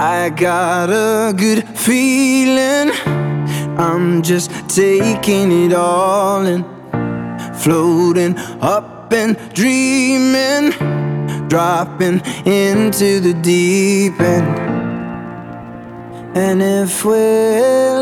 I got a good feeling. I'm just taking it all in. Floating up and dreaming. Dropping into the deep end. And if we're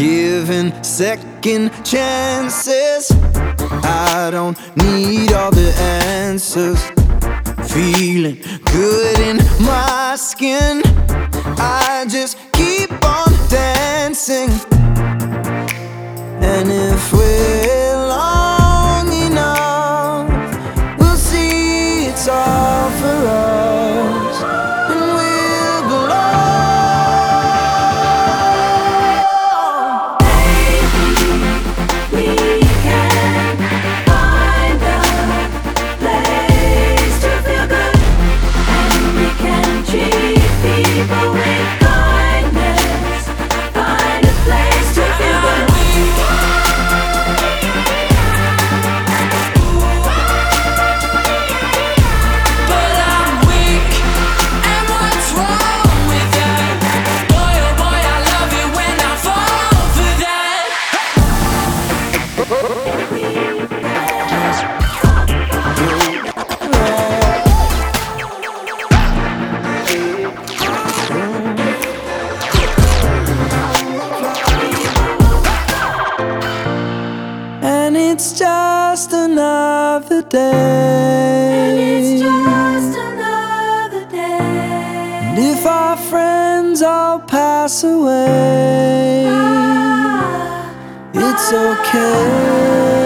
Giving second chances. I don't need all the answers. Feeling good in my skin. I just keep on dancing. It's just another day. It's just another day. And if our friends all pass away, ah, it's ah. okay.